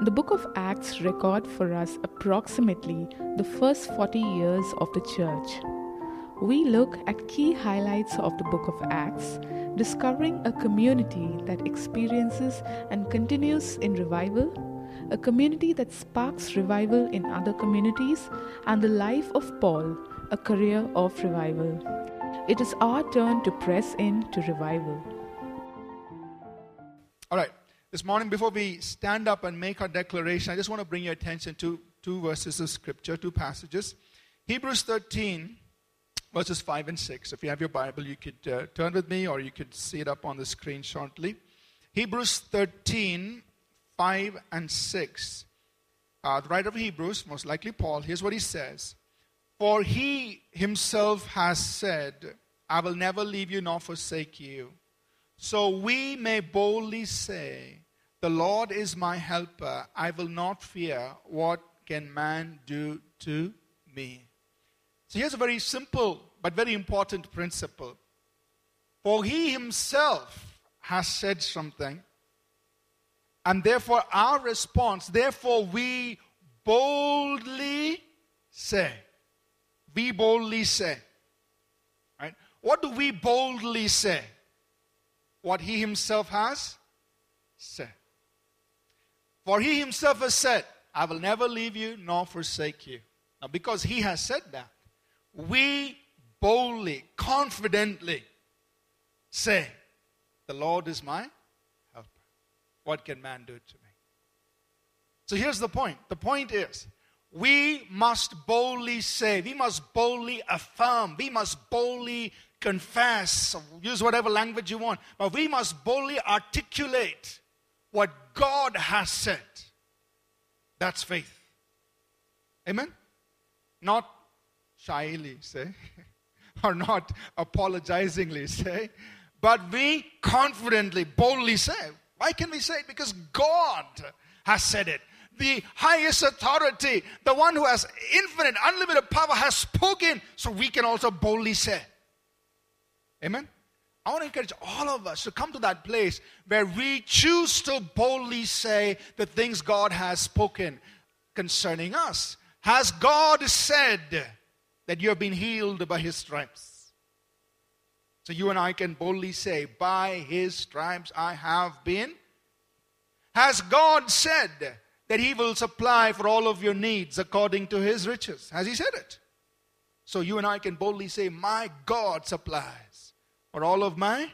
The book of Acts record for us approximately the first 40 years of the church. We look at key highlights of the book of Acts, discovering a community that experiences and continues in revival, a community that sparks revival in other communities, and the life of Paul, a career of revival. It is our turn to press in to revival. All right. This morning, before we stand up and make our declaration, I just want to bring your attention to two verses of Scripture, two passages. Hebrews 13, verses 5 and 6. If you have your Bible, you could uh, turn with me or you could see it up on the screen shortly. Hebrews 13, 5 and 6. Uh, the writer of Hebrews, most likely Paul, here's what he says For he himself has said, I will never leave you nor forsake you. So we may boldly say, The Lord is my helper. I will not fear. What can man do to me? So here's a very simple but very important principle. For he himself has said something, and therefore our response, therefore we boldly say. We boldly say. Right? What do we boldly say? What he himself has. For he himself has said, I will never leave you nor forsake you. Now, because he has said that, we boldly, confidently say, The Lord is my helper. What can man do to me? So here's the point. The point is, we must boldly say, we must boldly affirm, we must boldly confess, use whatever language you want, but we must boldly articulate what God has said. That's faith. Amen? Not shyly say, or not apologizingly say, but we confidently, boldly say. Why can we say it? Because God has said it. The highest authority, the one who has infinite, unlimited power, has spoken, so we can also boldly say. Amen? I want to encourage all of us to come to that place where we choose to boldly say the things God has spoken concerning us. Has God said that you have been healed by His stripes? So you and I can boldly say, By His stripes I have been. Has God said that He will supply for all of your needs according to His riches? Has He said it? So you and I can boldly say, My God supplies for all of my.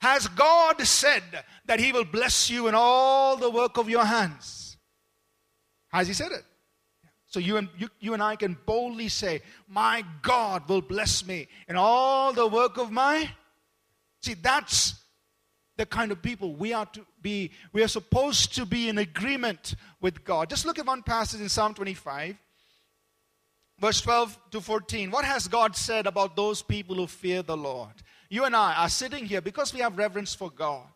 Has God said that He will bless you in all the work of your hands? Has He said it? So you and, you, you and I can boldly say, My God will bless me in all the work of my. See, that's the kind of people we are to be. We are supposed to be in agreement with God. Just look at one passage in Psalm 25, verse 12 to 14. What has God said about those people who fear the Lord? You and I are sitting here because we have reverence for God.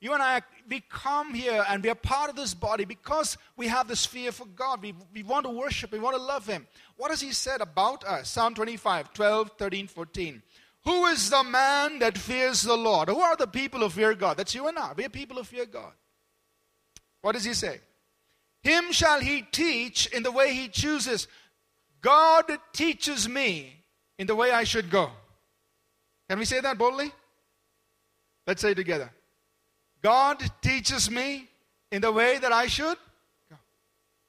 You and I, we come here and we are part of this body because we have this fear for God. We, we want to worship, we want to love Him. What has He said about us? Psalm 25, 12, 13, 14. Who is the man that fears the Lord? Who are the people who fear God? That's you and I. We are people who fear God. What does He say? Him shall He teach in the way He chooses. God teaches me in the way I should go. Can we say that boldly? Let's say together. God teaches me in the way that I should go.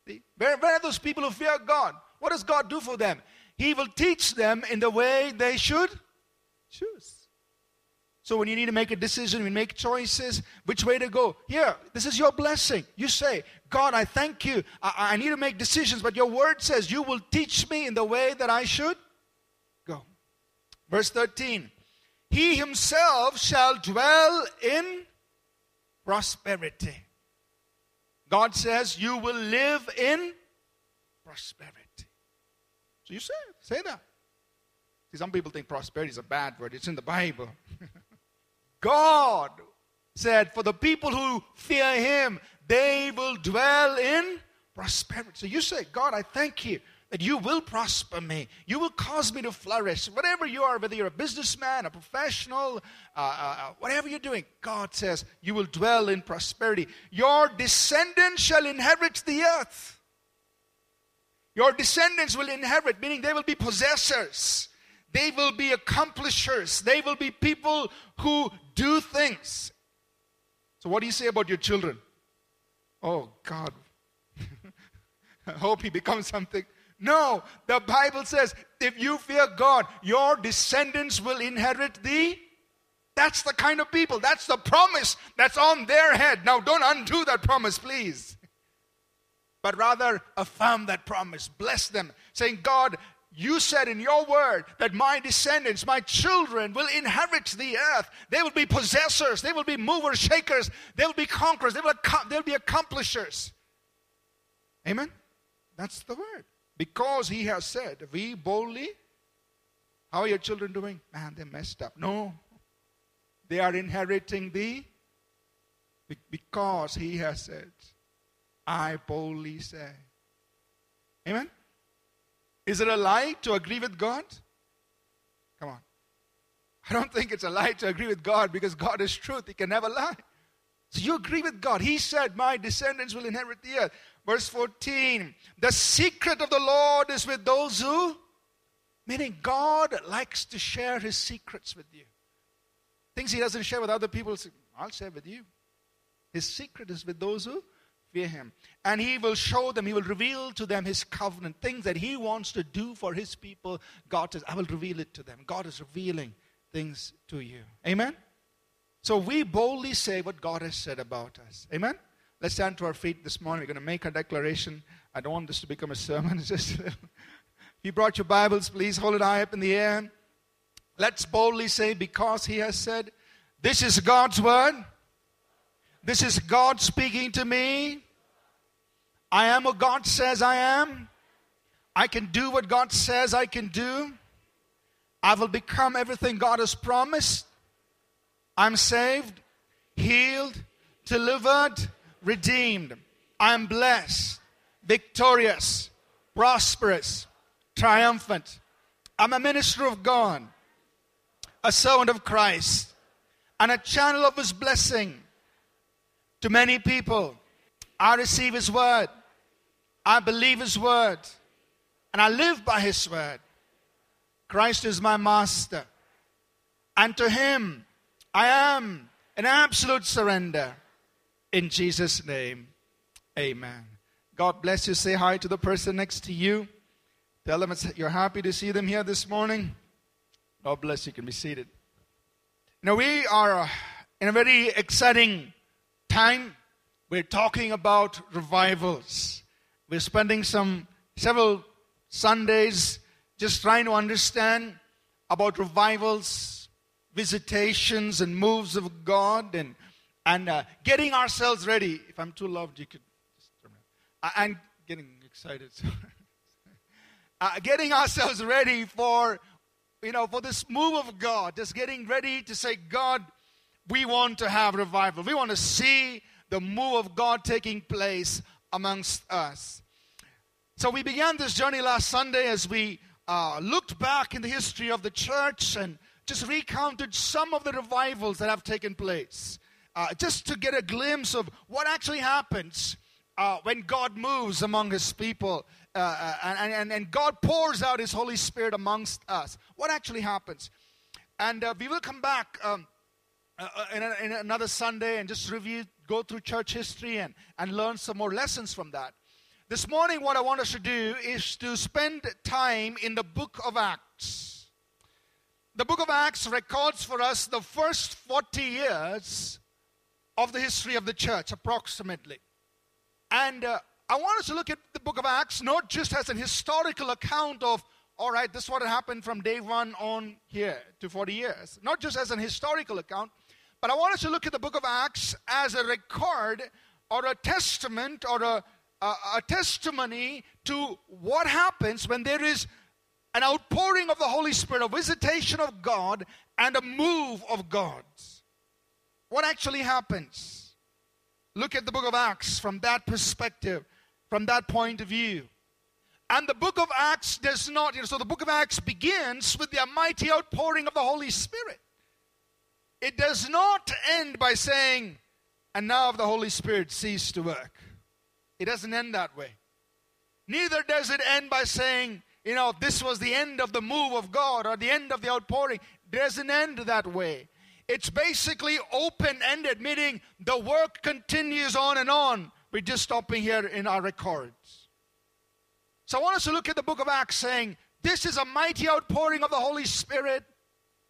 See, where, where are those people who fear God? What does God do for them? He will teach them in the way they should choose. So when you need to make a decision, we make choices, which way to go. Here, this is your blessing. You say, God, I thank you. I, I need to make decisions, but your word says you will teach me in the way that I should go. Verse 13 He himself shall dwell in prosperity. God says you will live in prosperity. So you say Say that. See, some people think prosperity is a bad word. It's in the Bible. God said, for the people who fear Him, they will dwell in prosperity. So you say, God, I thank you that you will prosper me. You will cause me to flourish. Whatever you are, whether you're a businessman, a professional, uh, uh, uh, whatever you're doing, God says you will dwell in prosperity. Your descendants shall inherit the earth. Your descendants will inherit, meaning they will be possessors. They will be accomplishers. They will be people who do things. So, what do you say about your children? Oh, God. I hope he becomes something. No, the Bible says if you fear God, your descendants will inherit the. That's the kind of people. That's the promise that's on their head. Now, don't undo that promise, please. But rather affirm that promise. Bless them, saying, God, you said in your word that my descendants, my children, will inherit the earth. They will be possessors. They will be movers, shakers. They will be conquerors. They will, they'll be accomplishers. Amen? That's the word. Because he has said, we boldly, how are your children doing? Man, they messed up. No. They are inheriting the, because he has said, I boldly say. Amen? Is it a lie to agree with God? Come on. I don't think it's a lie to agree with God because God is truth. He can never lie. So you agree with God. He said, My descendants will inherit the earth. Verse 14 The secret of the Lord is with those who, meaning God likes to share his secrets with you. Things he doesn't share with other people, I'll share with you. His secret is with those who fear him. And he will show them, he will reveal to them his covenant, things that he wants to do for his people. God says, I will reveal it to them. God is revealing things to you. Amen? So we boldly say what God has said about us. Amen? Let's stand to our feet this morning. We're going to make a declaration. I don't want this to become a sermon. It's just, if you brought your Bibles, please hold it high up in the air. Let's boldly say, because He has said, This is God's word. This is God speaking to me. I am what God says I am. I can do what God says I can do. I will become everything God has promised. I'm saved, healed, delivered, redeemed. I'm blessed, victorious, prosperous, triumphant. I'm a minister of God, a servant of Christ, and a channel of His blessing to many people. I receive His word, I believe His word, and I live by His word. Christ is my master, and to Him I am an absolute surrender. In Jesus' name, amen. God bless you. Say hi to the person next to you. Tell them you're happy to see them here this morning. God bless you. You can be seated. Now, we are in a very exciting time. We're talking about revivals. We're spending some several Sundays just trying to understand about revivals, visitations, and moves of God and and uh, getting ourselves ready. If I'm too loud, you could just. I'm getting excited. uh, getting ourselves ready for, you know, for this move of God. Just getting ready to say, God, we want to have revival. We want to see the move of God taking place amongst us. So we began this journey last Sunday as we uh, looked back in the history of the church and just recounted some of the revivals that have taken place uh, just to get a glimpse of what actually happens uh, when God moves among his people uh, uh and, and, and God pours out his Holy Spirit amongst us. What actually happens? And uh, we will come back um, uh, in, a, in, another Sunday and just review, go through church history and, and learn some more lessons from that. This morning, what I want us to do is to spend time in the book of Acts. The book of Acts records for us the first 40 years of the history of the church, approximately. And uh, I want us to look at the book of Acts not just as an historical account of, all right, this is what happened from day one on here to 40 years, not just as an historical account, but I want us to look at the book of Acts as a record or a testament or a, a, a testimony to what happens when there is an outpouring of the Holy Spirit, a visitation of God, and a move of God. What actually happens? Look at the book of Acts from that perspective, from that point of view. And the book of Acts does not, you know, so the book of Acts begins with the mighty outpouring of the Holy Spirit. It does not end by saying, and now the Holy Spirit ceased to work. It doesn't end that way. Neither does it end by saying, you know, this was the end of the move of God or the end of the outpouring. It doesn't end that way. It's basically open ended, meaning the work continues on and on. We're just stopping here in our records. So I want us to look at the book of Acts saying, This is a mighty outpouring of the Holy Spirit.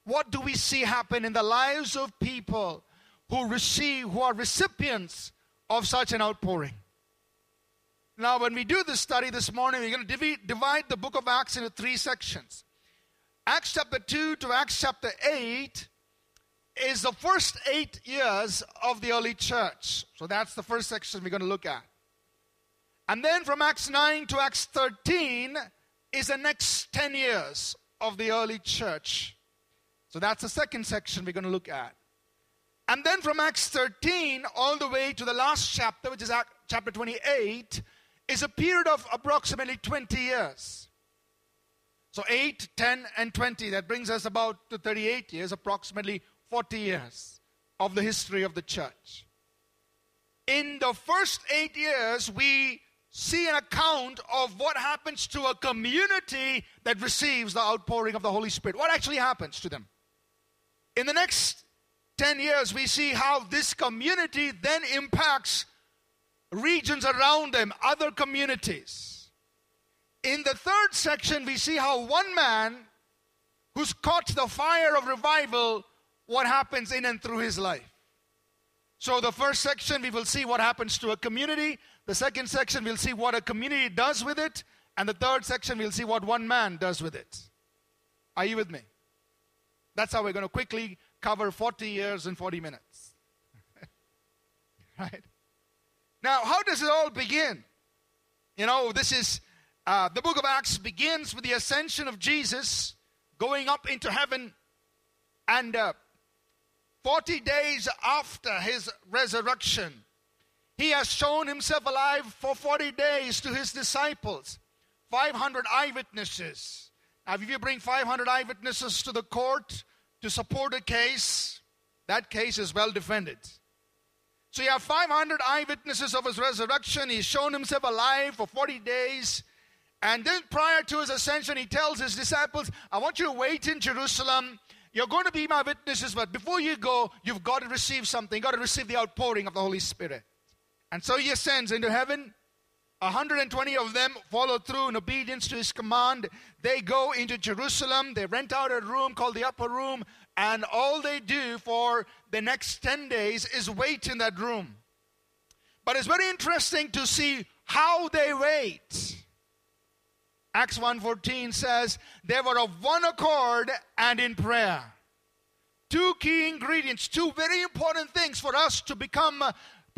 What do we see happen in the lives of people who receive, who are recipients of such an outpouring? Now, when we do this study this morning, we're going to divide the book of Acts into three sections. Acts chapter 2 to Acts chapter 8 is the first eight years of the early church. So that's the first section we're going to look at. And then from Acts 9 to Acts 13 is the next 10 years of the early church. So that's the second section we're going to look at. And then from Acts 13 all the way to the last chapter, which is chapter 28, is a period of approximately 20 years. So 8, 10, and 20, that brings us about to 38 years, approximately 40 years of the history of the church. In the first eight years, we see an account of what happens to a community that receives the outpouring of the Holy Spirit. What actually happens to them? In the next 10 years, we see how this community then impacts regions around them, other communities. In the third section, we see how one man who's caught the fire of revival what happens in and through his life. So, the first section, we will see what happens to a community. The second section, we'll see what a community does with it. And the third section, we'll see what one man does with it. Are you with me? That's how we're going to quickly cover 40 years in 40 minutes. right? Now, how does it all begin? You know, this is uh, the book of Acts begins with the ascension of Jesus going up into heaven and uh, 40 days after his resurrection, he has shown himself alive for 40 days to his disciples. 500 eyewitnesses. Now, if you bring 500 eyewitnesses to the court to support a case, that case is well defended. So you have 500 eyewitnesses of his resurrection. He's shown himself alive for 40 days. And then prior to his ascension, he tells his disciples, I want you to wait in Jerusalem you're going to be my witnesses, but before you go, you've got to receive something. You've got to receive the outpouring of the Holy Spirit. And so he ascends into heaven. 120 of them follow through in obedience to his command. They go into Jerusalem. They rent out a room called the upper room. And all they do for the next 10 days is wait in that room. But it's very interesting to see how they wait. Acts 1:14 says they were of one accord and in prayer. Two key ingredients, two very important things for us to become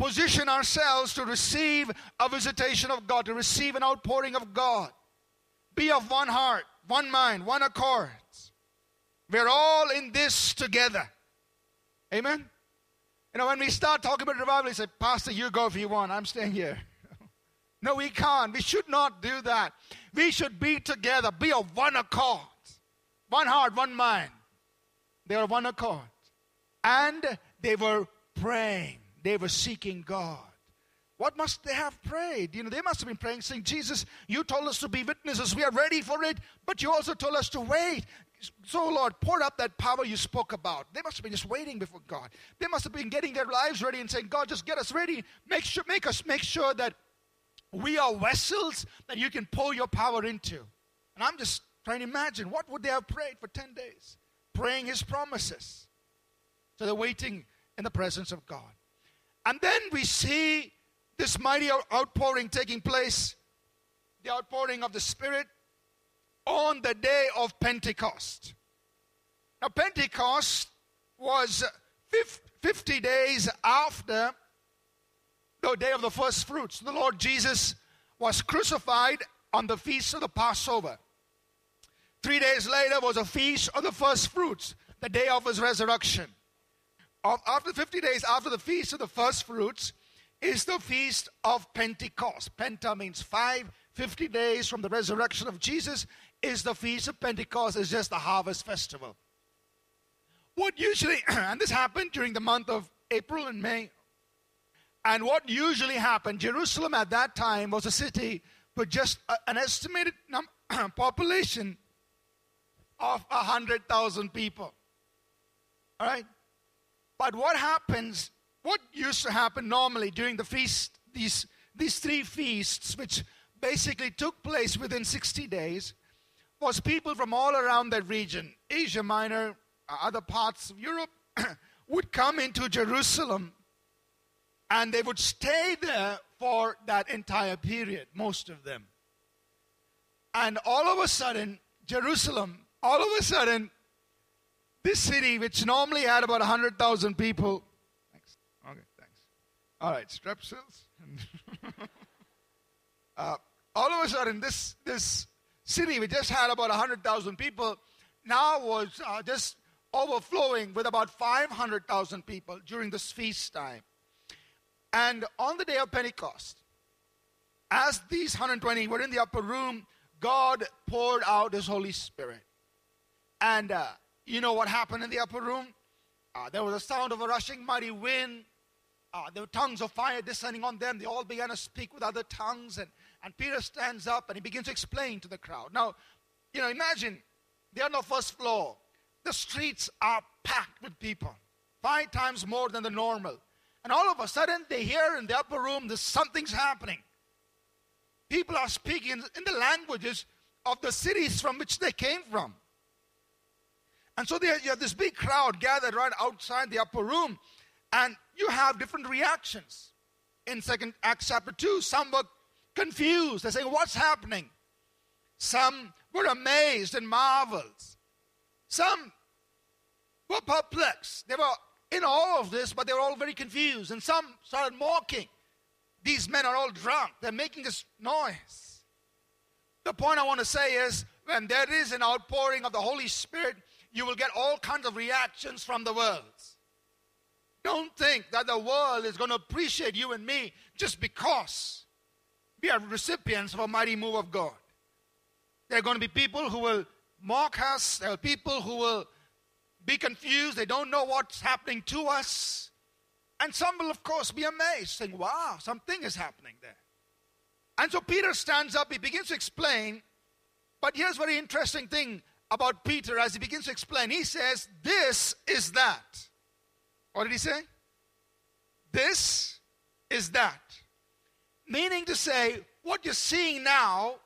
position ourselves to receive a visitation of God, to receive an outpouring of God. Be of one heart, one mind, one accord. We're all in this together. Amen. You know, when we start talking about revival, we say, Pastor, you go if you want. I'm staying here. no, we can't. We should not do that. We should be together, be of one accord, one heart, one mind. They were one accord. And they were praying, they were seeking God. What must they have prayed? You know, they must have been praying, saying, Jesus, you told us to be witnesses. We are ready for it, but you also told us to wait. So, Lord, pour up that power you spoke about. They must have been just waiting before God. They must have been getting their lives ready and saying, God, just get us ready. Make sure, make us make sure that we are vessels that you can pour your power into. And I'm just trying to imagine what would they have prayed for 10 days? Praying his promises. So they're waiting in the presence of God. And then we see this mighty outpouring taking place, the outpouring of the Spirit on the day of Pentecost. Now, Pentecost was 50 days after the day of the first fruits. The Lord Jesus was crucified on the feast of the Passover. Three days later was a feast of the first fruits, the day of his resurrection. After 50 days after the feast of the first fruits is the feast of Pentecost. Penta means five, 50 days from the resurrection of Jesus is the feast of Pentecost, It's just the harvest festival. What usually, and this happened during the month of April and May, and what usually happened, Jerusalem at that time was a city with just a, an estimated num- population of 100,000 people. All right? But what happens, what used to happen normally during the feast, these, these three feasts, which basically took place within 60 days, was people from all around that region, Asia Minor, uh, other parts of Europe, would come into Jerusalem and they would stay there for that entire period, most of them. And all of a sudden, Jerusalem, all of a sudden, this city, which normally had about 100,000 people, thanks. Okay, thanks. All right, strepsils. uh, all of a sudden, this, this city, which just had about 100,000 people, now was uh, just overflowing with about 500,000 people during this feast time. And on the day of Pentecost, as these 120 were in the upper room, God poured out His Holy Spirit. And uh, you know what happened in the upper room? Uh, there was a sound of a rushing mighty wind. Uh, there were tongues of fire descending on them. They all began to speak with other tongues. And, and Peter stands up and he begins to explain to the crowd. Now, you know, imagine they're on the first floor. The streets are packed with people, five times more than the normal. And all of a sudden, they hear in the upper room that something's happening. People are speaking in the languages of the cities from which they came from. And so there, you have this big crowd gathered right outside the upper room, and you have different reactions. In Second Acts chapter 2, some were confused. They're saying, What's happening? Some were amazed and marveled. Some were perplexed. They were in all of this, but they were all very confused. And some started mocking. These men are all drunk. They're making this noise. The point I want to say is when there is an outpouring of the Holy Spirit, you will get all kinds of reactions from the world. Don't think that the world is going to appreciate you and me just because we are recipients of a mighty move of God. There are going to be people who will mock us, there are people who will be confused, they don't know what's happening to us. And some will, of course, be amazed, saying, Wow, something is happening there. And so Peter stands up, he begins to explain. But here's a very interesting thing about Peter as he begins to explain. He says, This is that. What did he say? This is that. Meaning to say, what you're seeing now,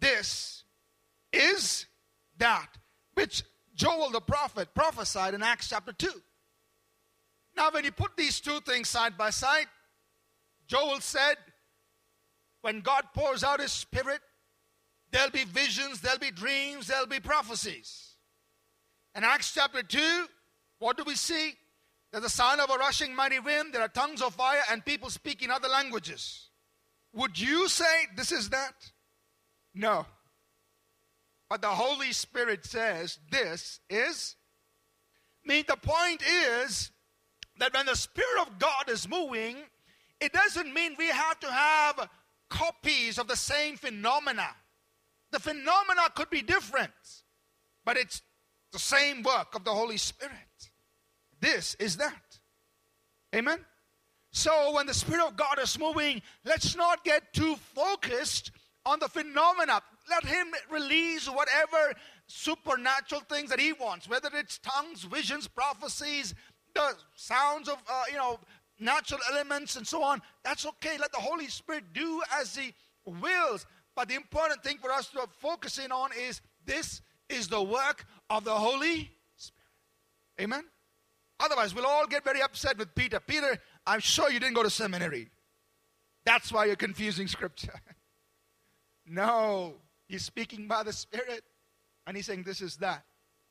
this is that, which Joel the prophet prophesied in Acts chapter 2. Now, when you put these two things side by side, Joel said, when God pours out his spirit, there'll be visions, there'll be dreams, there'll be prophecies. In Acts chapter 2, what do we see? There's a sound of a rushing mighty wind, there are tongues of fire, and people speak in other languages. Would you say this is that? No. But the Holy Spirit says this is. I mean, the point is that when the Spirit of God is moving, it doesn't mean we have to have copies of the same phenomena. The phenomena could be different, but it's the same work of the Holy Spirit. This is that. Amen? So when the Spirit of God is moving, let's not get too focused on the phenomena. Let Him release whatever supernatural things that He wants, whether it's tongues, visions, prophecies, the sounds of, uh, you know, natural elements and so on. That's okay. Let the Holy Spirit do as He wills. But the important thing for us to focus in on is this is the work of the Holy Spirit. Amen? Otherwise, we'll all get very upset with Peter. Peter, I'm sure you didn't go to seminary. That's why you're confusing scripture. no, he's speaking by the Spirit, and he's saying this is that.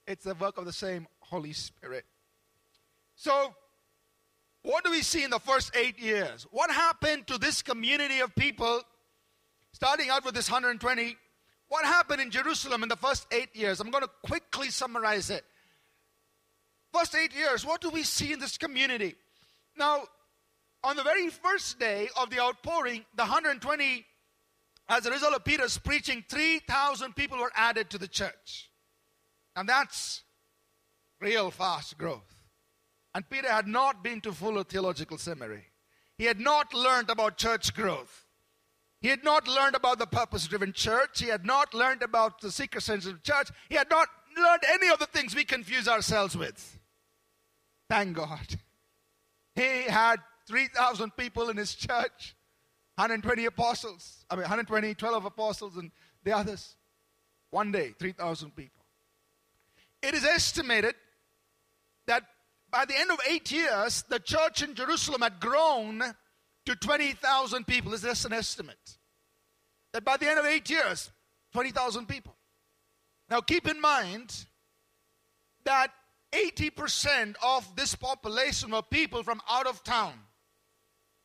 It's the work of the same Holy Spirit. So, what do we see in the first eight years? What happened to this community of people Starting out with this 120, what happened in Jerusalem in the first eight years? I'm going to quickly summarize it. First eight years, what do we see in this community? Now, on the very first day of the outpouring, the 120, as a result of Peter's preaching, 3,000 people were added to the church. And that's real fast growth. And Peter had not been to Fuller Theological Seminary. He had not learned about church growth. He had not learned about the purpose driven church. He had not learned about the seeker sensitive church. He had not learned any of the things we confuse ourselves with. Thank God. He had 3,000 people in his church, 120 apostles, I mean, 120, 12 apostles, and the others. One day, 3,000 people. It is estimated that by the end of eight years, the church in Jerusalem had grown to 20,000 people. Is this an estimate? That by the end of eight years, 20,000 people. Now keep in mind that 80% of this population were people from out of town.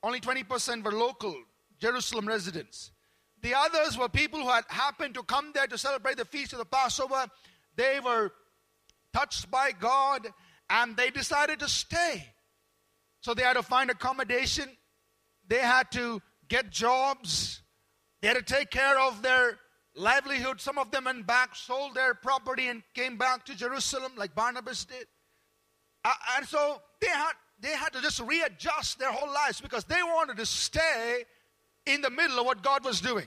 Only 20% were local Jerusalem residents. The others were people who had happened to come there to celebrate the feast of the Passover. They were touched by God and they decided to stay. So they had to find accommodation, they had to get jobs, they had to take care of their livelihood. Some of them went back, sold their property, and came back to Jerusalem like Barnabas did. Uh, and so they had, they had to just readjust their whole lives because they wanted to stay in the middle of what God was doing.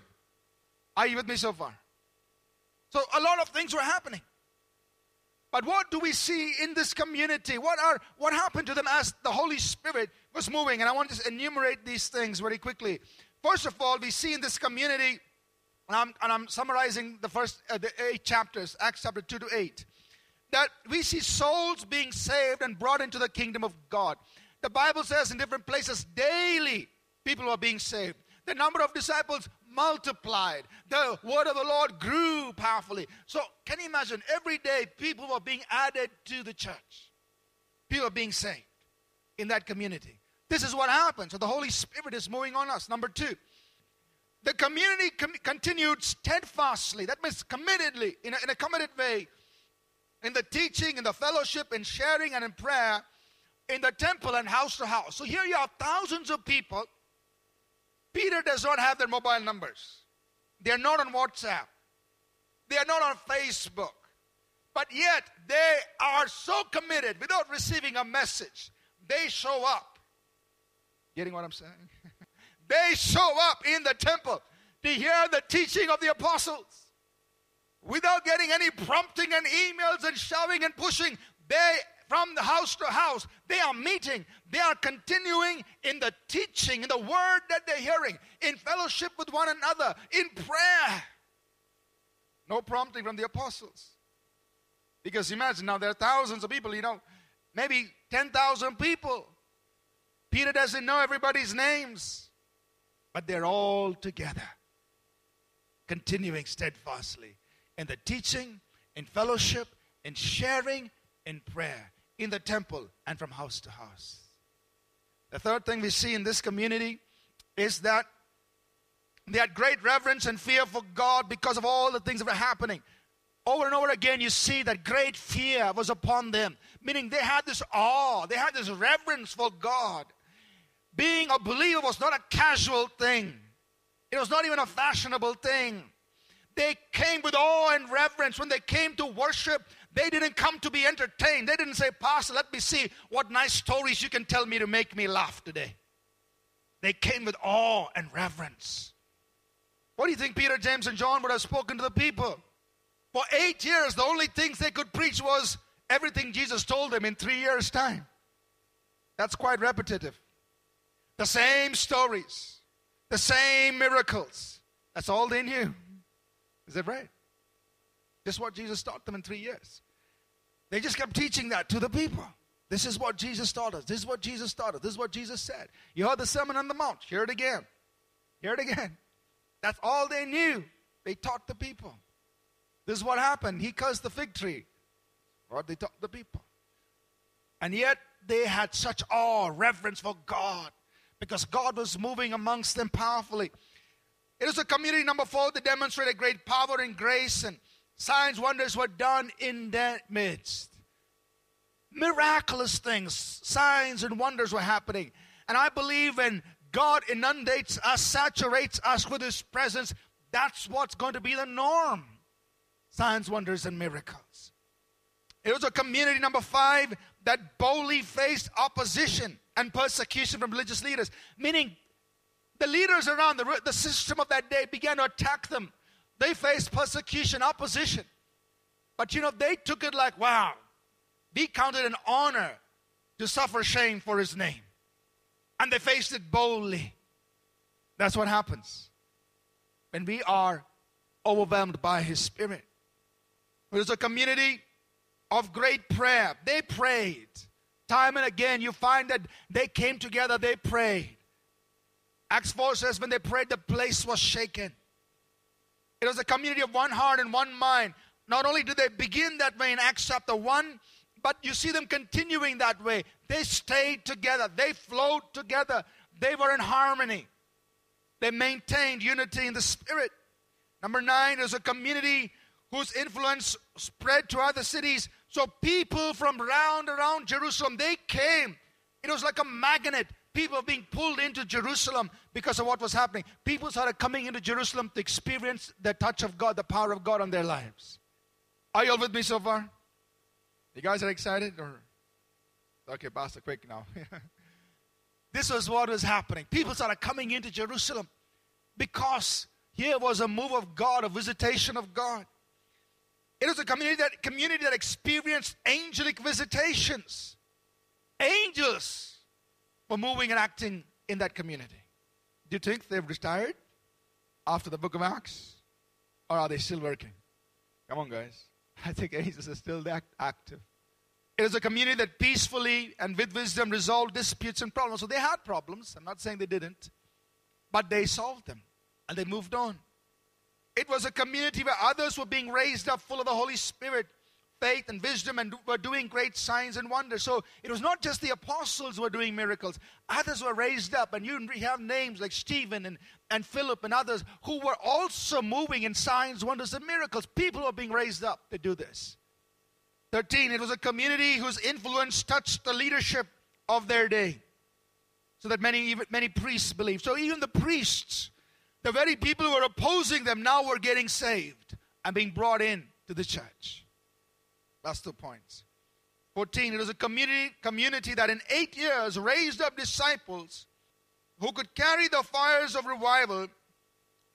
Are you with me so far? So a lot of things were happening. But what do we see in this community? What are what happened to them as the Holy Spirit was moving? And I want to enumerate these things very quickly. First of all, we see in this community, and I'm, and I'm summarizing the first uh, the eight chapters, Acts chapter two to eight, that we see souls being saved and brought into the kingdom of God. The Bible says in different places daily people are being saved. The number of disciples multiplied. The word of the Lord grew powerfully. So, can you imagine? Every day, people were being added to the church. People are being saved in that community. This is what happens. So, the Holy Spirit is moving on us. Number two, the community com- continued steadfastly, that means committedly, in a, in a committed way, in the teaching, in the fellowship, in sharing, and in prayer, in the temple and house to house. So, here you have thousands of people Peter does not have their mobile numbers. They are not on WhatsApp. They are not on Facebook. But yet, they are so committed without receiving a message. They show up. Getting what I'm saying? they show up in the temple to hear the teaching of the apostles. Without getting any prompting and emails and shoving and pushing, they from the house to house. They are meeting. They are continuing in the teaching, in the word that they're hearing, in fellowship with one another, in prayer. No prompting from the apostles. Because imagine now there are thousands of people, you know, maybe 10,000 people. Peter doesn't know everybody's names, but they're all together, continuing steadfastly in the teaching, in fellowship, in sharing, in prayer in the temple and from house to house. The third thing we see in this community is that they had great reverence and fear for God because of all the things that were happening. Over and over again, you see that great fear was upon them, meaning they had this awe, they had this reverence for God. Being a believer was not a casual thing, it was not even a fashionable thing. They came with awe and reverence when they came to worship. They didn't come to be entertained. They didn't say, Pastor, let me see what nice stories you can tell me to make me laugh today. They came with awe and reverence. What do you think Peter, James, and John would have spoken to the people? For eight years, the only things they could preach was everything Jesus told them in three years' time. That's quite repetitive. The same stories, the same miracles. That's all they knew. Is that right? This is what Jesus taught them in three years. They just kept teaching that to the people. This is what Jesus taught us. This is what Jesus taught us. This is what Jesus said. You heard the Sermon on the Mount. Hear it again. Hear it again. That's all they knew. They taught the people. This is what happened. He cursed the fig tree. What they taught the people. And yet they had such awe, reverence for God because God was moving amongst them powerfully. It is a community number four that demonstrated great power and grace and Signs, wonders were done in their midst. Miraculous things, signs, and wonders were happening. And I believe when God inundates us, saturates us with His presence, that's what's going to be the norm signs, wonders, and miracles. It was a community, number five, that boldly faced opposition and persecution from religious leaders, meaning the leaders around the, the system of that day began to attack them. They faced persecution, opposition. But you know, they took it like, wow, we counted an honor to suffer shame for his name. And they faced it boldly. That's what happens when we are overwhelmed by his spirit. There's a community of great prayer. They prayed. Time and again, you find that they came together, they prayed. Acts 4 says, when they prayed, the place was shaken. It was a community of one heart and one mind. Not only do they begin that way in Acts chapter 1, but you see them continuing that way. They stayed together, they flowed together, they were in harmony. They maintained unity in the spirit. Number nine, is a community whose influence spread to other cities. So people from round around Jerusalem, they came. It was like a magnet. People are being pulled into Jerusalem because of what was happening. People started coming into Jerusalem to experience the touch of God, the power of God on their lives. Are you all with me so far? You guys are excited? Or okay, Pastor, quick now. this was what was happening. People started coming into Jerusalem because here was a move of God, a visitation of God. It was a community that community that experienced angelic visitations. Angels were moving and acting in that community. Do you think they've retired after the book of Acts? Or are they still working? Come on, guys. I think angels is still that active. It is a community that peacefully and with wisdom resolved disputes and problems. So they had problems. I'm not saying they didn't, but they solved them and they moved on. It was a community where others were being raised up full of the Holy Spirit, faith and wisdom, and were doing great signs and wonders. So it was not just the apostles who were doing miracles, others were raised up. And you have names like Stephen and, and Philip and others who were also moving in signs, wonders, and miracles. People were being raised up to do this. 13, it was a community whose influence touched the leadership of their day. So that many, even, many priests believed. So even the priests the very people who were opposing them now were getting saved and being brought in to the church. That's the point. 14, it was a community, community that in eight years raised up disciples who could carry the fires of revival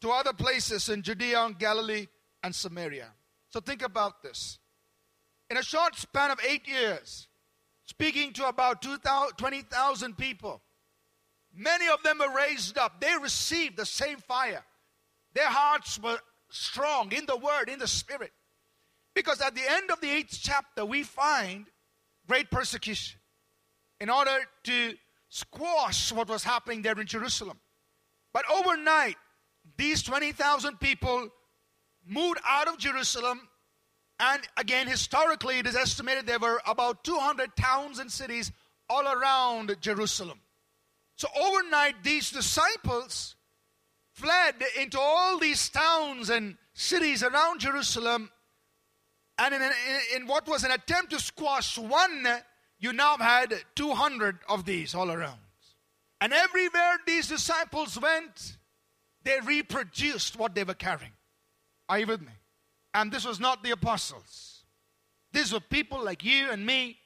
to other places in Judea and Galilee and Samaria. So think about this. In a short span of eight years, speaking to about 20,000 people, Many of them were raised up. They received the same fire. Their hearts were strong in the word, in the spirit. Because at the end of the eighth chapter, we find great persecution in order to squash what was happening there in Jerusalem. But overnight, these 20,000 people moved out of Jerusalem. And again, historically, it is estimated there were about 200 towns and cities all around Jerusalem. So overnight, these disciples fled into all these towns and cities around Jerusalem. And in, in, in, what was an attempt to squash one, you now had 200 of these all around. And everywhere these disciples went, they reproduced what they were carrying. Are you with me? And this was not the apostles. These were people like you and me,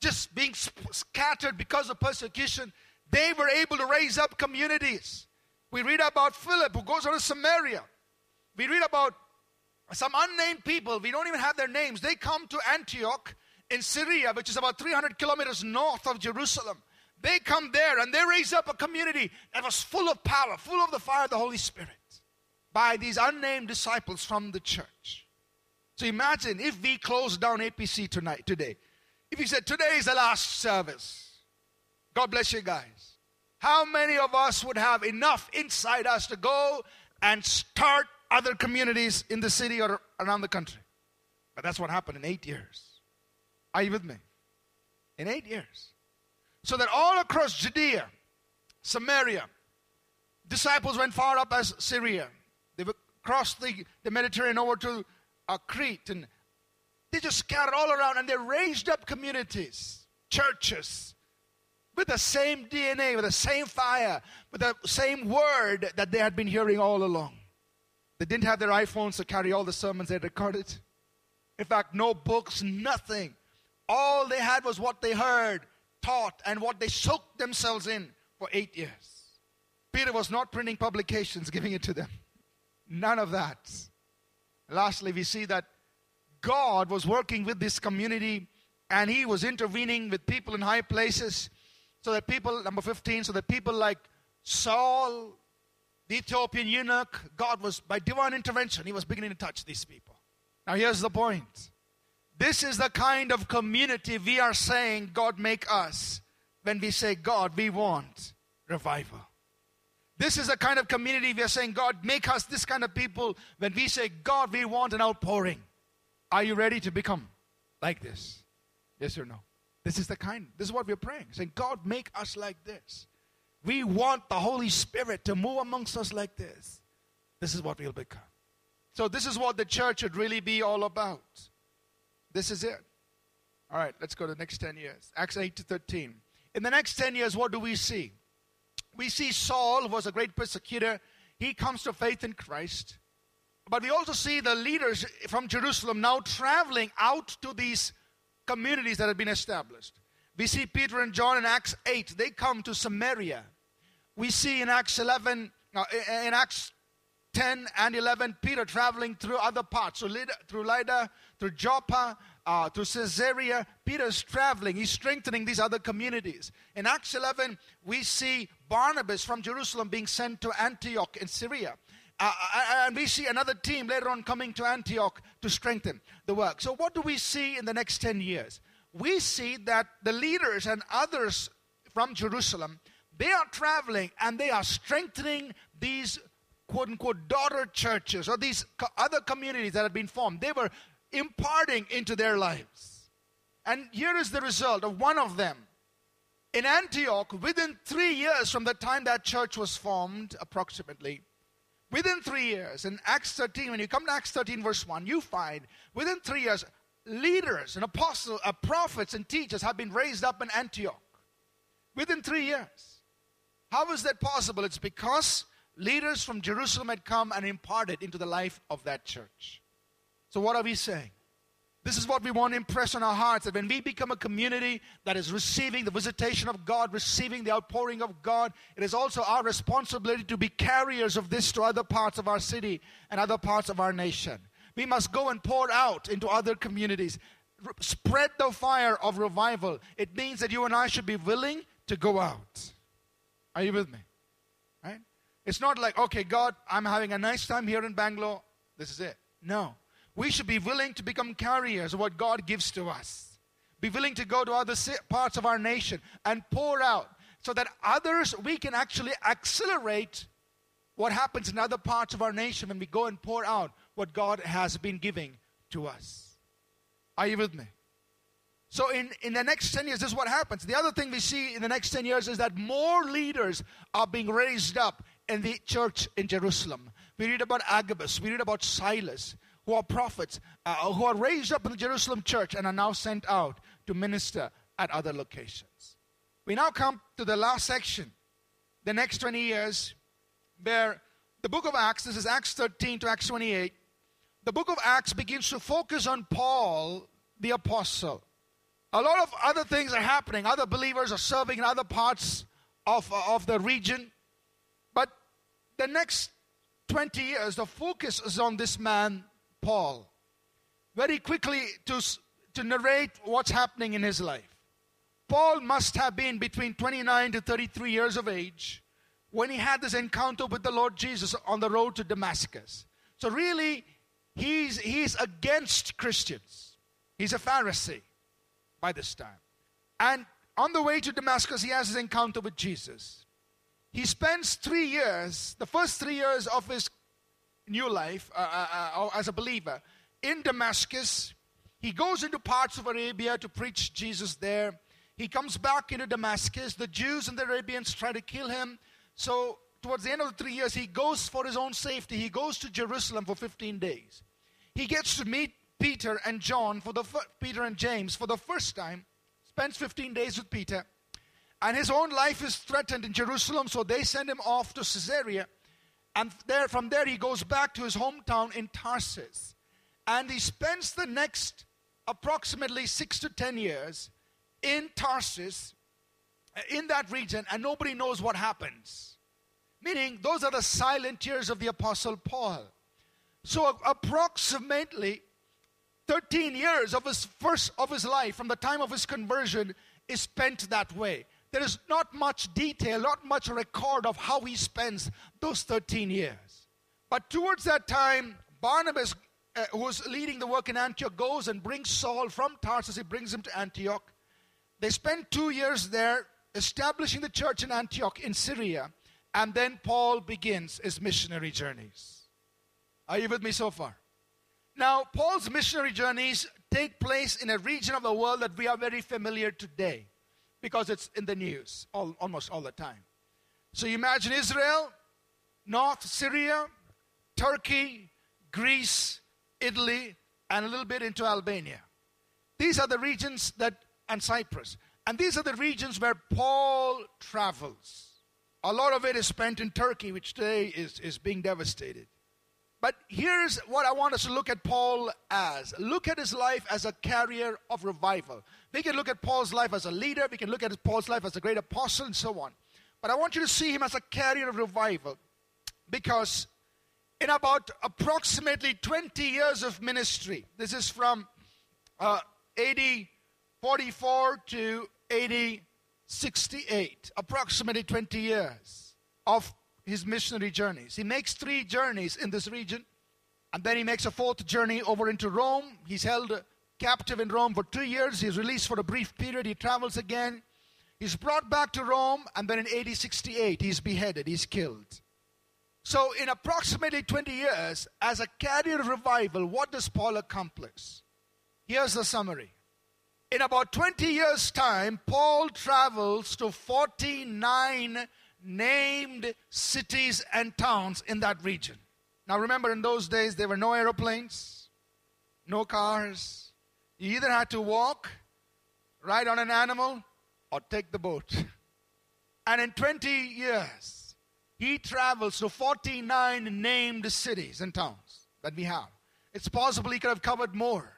just being scattered because of persecution they were able to raise up communities. We read about Philip who goes on to Samaria. We read about some unnamed people. We don't even have their names. They come to Antioch in Syria, which is about 300 kilometers north of Jerusalem. They come there and they raise up a community that was full of power, full of the fire of the Holy Spirit by these unnamed disciples from the church. So imagine if we closed down APC tonight, today. If we said, today is the last service. God bless you guys. How many of us would have enough inside us to go and start other communities in the city or around the country? But that's what happened in eight years. Are you with me? In eight years. So that all across Judea, Samaria, disciples went far up as Syria. They crossed the, the Mediterranean over to uh, Crete and they just scattered all around and they raised up communities, churches, with the same DNA, with the same fire, with the same word that they had been hearing all along. They didn't have their iPhones to carry all the sermons they recorded. In fact, no books, nothing. All they had was what they heard, taught, and what they soaked themselves in for eight years. Peter was not printing publications, giving it to them. None of that. Lastly, we see that God was working with this community and he was intervening with people in high places so that people, number 15, so that people like Saul, the Ethiopian eunuch, God was, by divine intervention, he was beginning to touch these people. Now, here's the point this is the kind of community we are saying God make us when we say, God, we want revival. This is the kind of community we are saying, God, make us this kind of people when we say, God, we want an outpouring. Are you ready to become like this? Yes or no? This is the kind, this is what we're praying. Saying, God, make us like this. We want the Holy Spirit to move amongst us like this. This is what we'll become. So, this is what the church should really be all about. This is it. All right, let's go to the next 10 years. Acts 8 to 13. In the next 10 years, what do we see? We see Saul who was a great persecutor. He comes to faith in Christ. But we also see the leaders from Jerusalem now traveling out to these communities that have been established. We see Peter and John in Acts 8, they come to Samaria. We see in Acts 11, uh, in Acts 10 and 11, Peter traveling through other parts, so through Lydda, through Joppa, uh, through Caesarea. Peter's traveling, he's strengthening these other communities. In Acts 11, we see Barnabas from Jerusalem being sent to Antioch in Syria. Uh, uh, and we see another team later on coming to Antioch to strengthen the work. So, what do we see in the next 10 years? We see that the leaders and others from Jerusalem, they are traveling and they are strengthening these quote unquote daughter churches or these other communities that have been formed. They were imparting into their lives. And here is the result of one of them. In Antioch, within three years from the time that church was formed, approximately, Within three years, in Acts 13, when you come to Acts 13, verse 1, you find within three years, leaders and apostles, uh, prophets and teachers have been raised up in Antioch. Within three years. How is that possible? It's because leaders from Jerusalem had come and imparted into the life of that church. So, what are we saying? This is what we want to impress on our hearts that when we become a community that is receiving the visitation of God, receiving the outpouring of God, it is also our responsibility to be carriers of this to other parts of our city and other parts of our nation. We must go and pour out into other communities. Spread the fire of revival. It means that you and I should be willing to go out. Are you with me? Right? It's not like, okay, God, I'm having a nice time here in Bangalore. This is it. No. We should be willing to become carriers of what God gives to us. Be willing to go to other parts of our nation and pour out so that others, we can actually accelerate what happens in other parts of our nation when we go and pour out what God has been giving to us. Are you with me? So, in, in the next 10 years, this is what happens. The other thing we see in the next 10 years is that more leaders are being raised up in the church in Jerusalem. We read about Agabus, we read about Silas, who are prophets, uh, who are raised up in the Jerusalem church and are now sent out to minister at other locations. We now come to the last section, the next 20 years, where the book of Acts, this is Acts 13 to Acts 28, the book of Acts begins to focus on Paul, the apostle. A lot of other things are happening. Other believers are serving in other parts of, uh, of the region. But the next 20 years, the focus is on this man, Paul very quickly to, to narrate what's happening in his life. Paul must have been between 29 to 33 years of age when he had this encounter with the Lord Jesus on the road to Damascus. So, really, he's, he's against Christians. He's a Pharisee by this time. And on the way to Damascus, he has his encounter with Jesus. He spends three years, the first three years of his new life uh, uh, uh, as a believer in Damascus. He goes into parts of Arabia to preach Jesus there. He comes back into Damascus. The Jews and the Arabians try to kill him. So, towards the end of the three years, he goes for his own safety. He goes to Jerusalem for 15 days. He gets to meet Peter and John for the Peter and James for the first time. Spends 15 days with Peter. And his own life is threatened in Jerusalem, so they send him off to Caesarea. And there, from there, he goes back to his hometown in Tarsus. And he spends the next approximately six to ten years in Tarsus, uh, in that region, and nobody knows what happens. Meaning, those are the silent years of the Apostle Paul. So, approximately 13 years of his first of his life, from the time of his conversion, is spent that way. There is not much detail, not much record of how he spends those 13 years. But towards that time, Barnabas, uh, who was leading the work in Antioch, goes and brings Saul from Tarsus. He brings him to Antioch. They spend two years there establishing the church in Antioch in Syria. And then Paul begins his missionary journeys. Are you with me so far? Now, Paul's missionary journeys take place in a region of the world that we are very familiar today because it's in the news all, almost all the time. So you imagine Israel, North Syria, Turkey, Greece, Italy, and a little bit into Albania. These are the regions that, and Cyprus. And these are the regions where Paul travels. A lot of it is spent in Turkey, which today is, is being devastated. But here's what I want us to look at Paul as look at his life as a carrier of revival. We can look at Paul's life as a leader, we can look at Paul's life as a great apostle, and so on. But I want you to see him as a carrier of revival because in about approximately 20 years of ministry, this is from uh, AD 44 to AD 68, approximately 20 years of his missionary journeys. He makes three journeys in this region, and then he makes a fourth journey over into Rome. He's held captive in Rome for two years. He's released for a brief period. He travels again. He's brought back to Rome, and then in AD 68, he's beheaded, he's killed. So, in approximately 20 years, as a carrier revival, what does Paul accomplish? Here's the summary. In about 20 years' time, Paul travels to 49 named cities and towns in that region. Now remember, in those days, there were no aeroplanes, no cars. You either had to walk, ride on an animal, or take the boat. And in 20 years, he travels to 49 named cities and towns that we have. It's possible he could have covered more.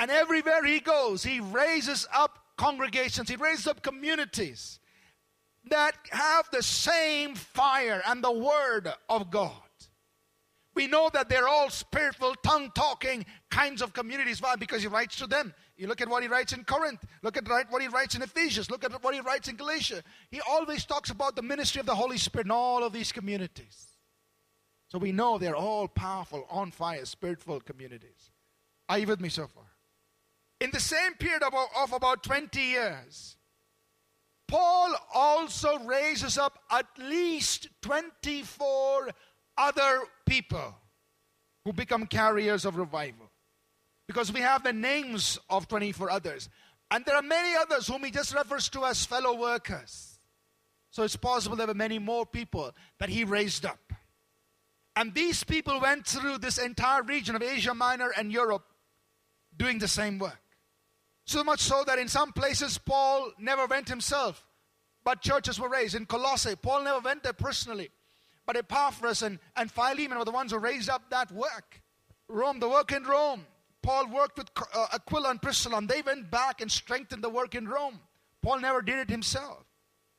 And everywhere he goes, he raises up congregations, he raises up communities that have the same fire and the word of God. We know that they're all spiritual, tongue talking kinds of communities. Why? Because he writes to them. You look at what he writes in Corinth, look at what he writes in Ephesians, look at what he writes in Galatia. He always talks about the ministry of the Holy Spirit in all of these communities. So we know they're all powerful, on fire, spiritual communities. Are you with me so far? In the same period of, of about 20 years, Paul also raises up at least 24 other people who become carriers of revival. Because we have the names of 24 others. And there are many others whom he just refers to as fellow workers. So it's possible there were many more people that he raised up. And these people went through this entire region of Asia Minor and Europe doing the same work. So much so that in some places Paul never went himself, but churches were raised. In Colossae, Paul never went there personally, but Epaphras and, and Philemon were the ones who raised up that work. Rome, the work in Rome. Paul worked with uh, Aquila and Priscilla, and they went back and strengthened the work in Rome. Paul never did it himself.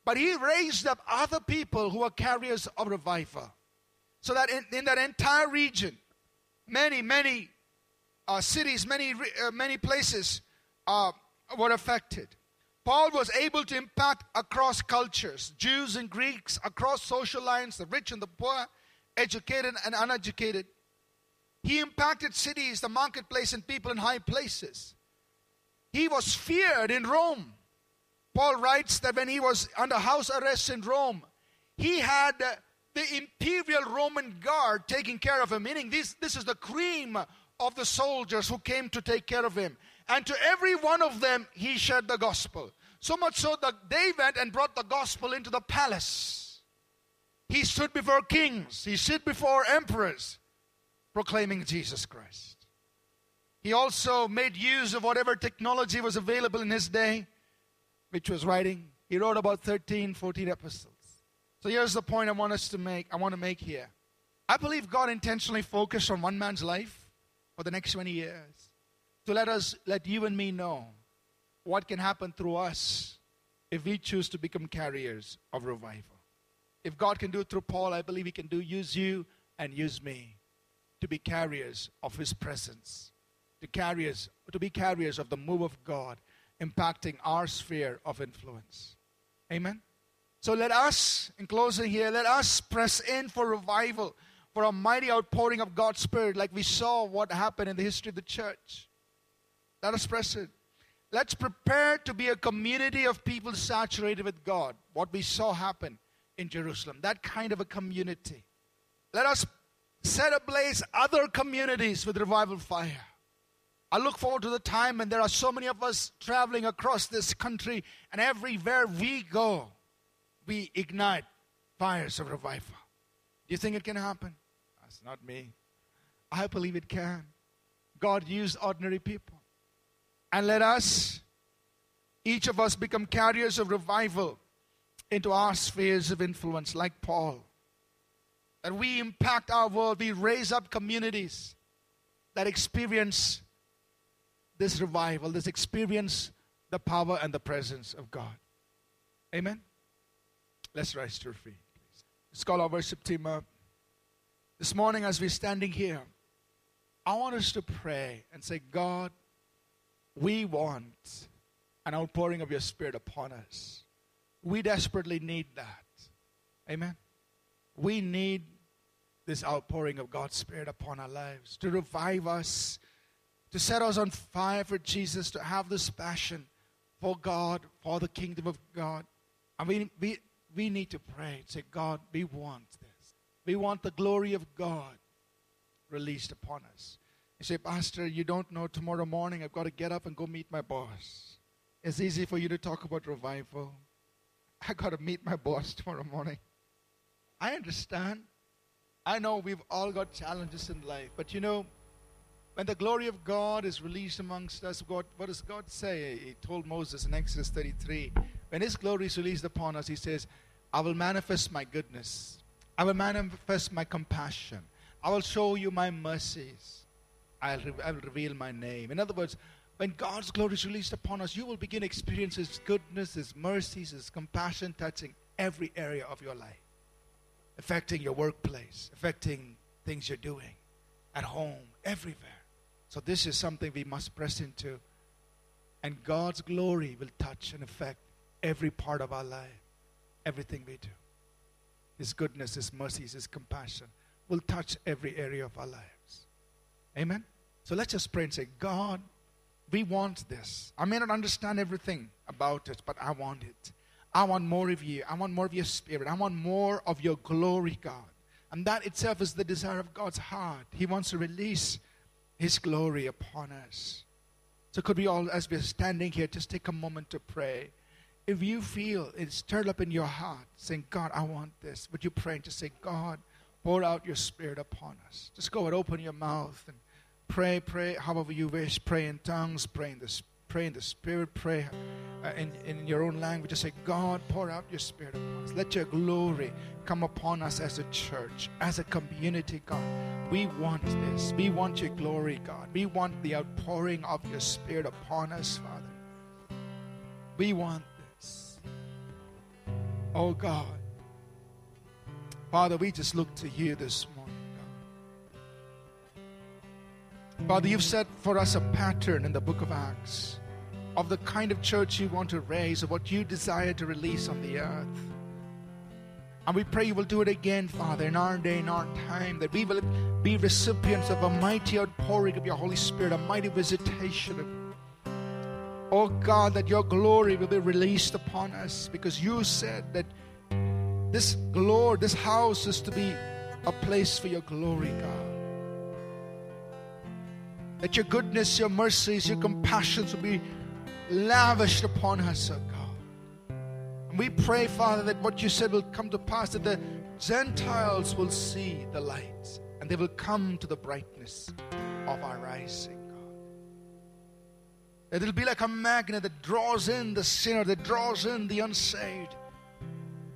But he raised up other people who were carriers of revival. So that in, in that entire region, many, many uh, cities, many, uh, many places, uh, were affected. Paul was able to impact across cultures, Jews and Greeks, across social lines, the rich and the poor, educated and uneducated. He impacted cities, the marketplace, and people in high places. He was feared in Rome. Paul writes that when he was under house arrest in Rome, he had the imperial Roman guard taking care of him, meaning this, this is the cream of the soldiers who came to take care of him. And to every one of them, he shared the gospel. So much so that they went and brought the gospel into the palace. He stood before kings, he stood before emperors, proclaiming Jesus Christ. He also made use of whatever technology was available in his day, which was writing He wrote about 13, 14 epistles. So here's the point I want us to make. I want to make here. I believe God intentionally focused on one man's life for the next 20 years to let us, let you and me know what can happen through us if we choose to become carriers of revival. If God can do it through Paul, I believe He can do use you and use me to be carriers of His presence, to carriers, to be carriers of the move of God, impacting our sphere of influence. Amen. So let us, in closing here, let us press in for revival, for a mighty outpouring of God's Spirit, like we saw what happened in the history of the church. Let us press it. Let's prepare to be a community of people saturated with God, what we saw happen in Jerusalem, that kind of a community. Let us set ablaze other communities with revival fire. I look forward to the time when there are so many of us traveling across this country, and everywhere we go, we ignite fires of revival. Do you think it can happen? That's not me. I believe it can. God used ordinary people. And let us, each of us, become carriers of revival into our spheres of influence, like Paul. That we impact our world, we raise up communities that experience this revival, this experience the power and the presence of God. Amen. Let's rise to our feet. Let's call our worship team up. This morning, as we're standing here, I want us to pray and say, God, we want an outpouring of your Spirit upon us. We desperately need that. Amen. We need this outpouring of God's Spirit upon our lives to revive us, to set us on fire for Jesus, to have this passion for God, for the kingdom of God. And we, we, we need to pray and say, God, we want this. We want the glory of God released upon us. You say, Pastor, you don't know tomorrow morning I've got to get up and go meet my boss. It's easy for you to talk about revival. I got to meet my boss tomorrow morning. I understand. I know we've all got challenges in life, but you know, when the glory of God is released amongst us, God, what does God say? He told Moses in Exodus 33 when His glory is released upon us, He says, I will manifest my goodness, I will manifest my compassion, I will show you my mercies. I'll, re- I will reveal my name. In other words, when God's glory is released upon us, you will begin to experience His goodness, His mercies, His compassion touching every area of your life, affecting your workplace, affecting things you're doing at home, everywhere. So, this is something we must press into. And God's glory will touch and affect every part of our life, everything we do. His goodness, His mercies, His compassion will touch every area of our lives. Amen? So let's just pray and say, God, we want this. I may not understand everything about it, but I want it. I want more of you. I want more of your spirit. I want more of your glory, God. And that itself is the desire of God's heart. He wants to release His glory upon us. So, could we all, as we're standing here, just take a moment to pray? If you feel it's stirred up in your heart, saying, God, I want this, would you pray and just say, God, pour out your spirit upon us? Just go and open your mouth and Pray, pray, however you wish. Pray in tongues, pray in the, pray in the Spirit, pray uh, in, in your own language. Just say, God, pour out your Spirit upon us. Let your glory come upon us as a church, as a community, God. We want this. We want your glory, God. We want the outpouring of your Spirit upon us, Father. We want this. Oh, God. Father, we just look to you this morning. Father, you've set for us a pattern in the book of Acts of the kind of church you want to raise, of what you desire to release on the earth. And we pray you will do it again, Father, in our day, in our time, that we will be recipients of a mighty outpouring of your Holy Spirit, a mighty visitation of Oh God, that your glory will be released upon us because you said that this glory, this house is to be a place for your glory, God that your goodness, your mercies, your compassions will be lavished upon us, O God. And we pray, Father, that what you said will come to pass, that the Gentiles will see the light and they will come to the brightness of our rising. God. It'll be like a magnet that draws in the sinner, that draws in the unsaved,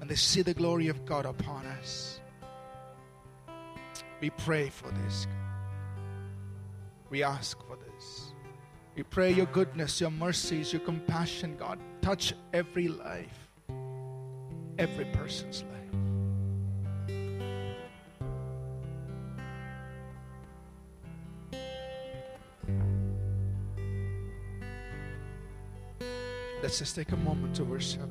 and they see the glory of God upon us. We pray for this, God. We ask for this. We pray your goodness, your mercies, your compassion, God. Touch every life, every person's life. Let's just take a moment to worship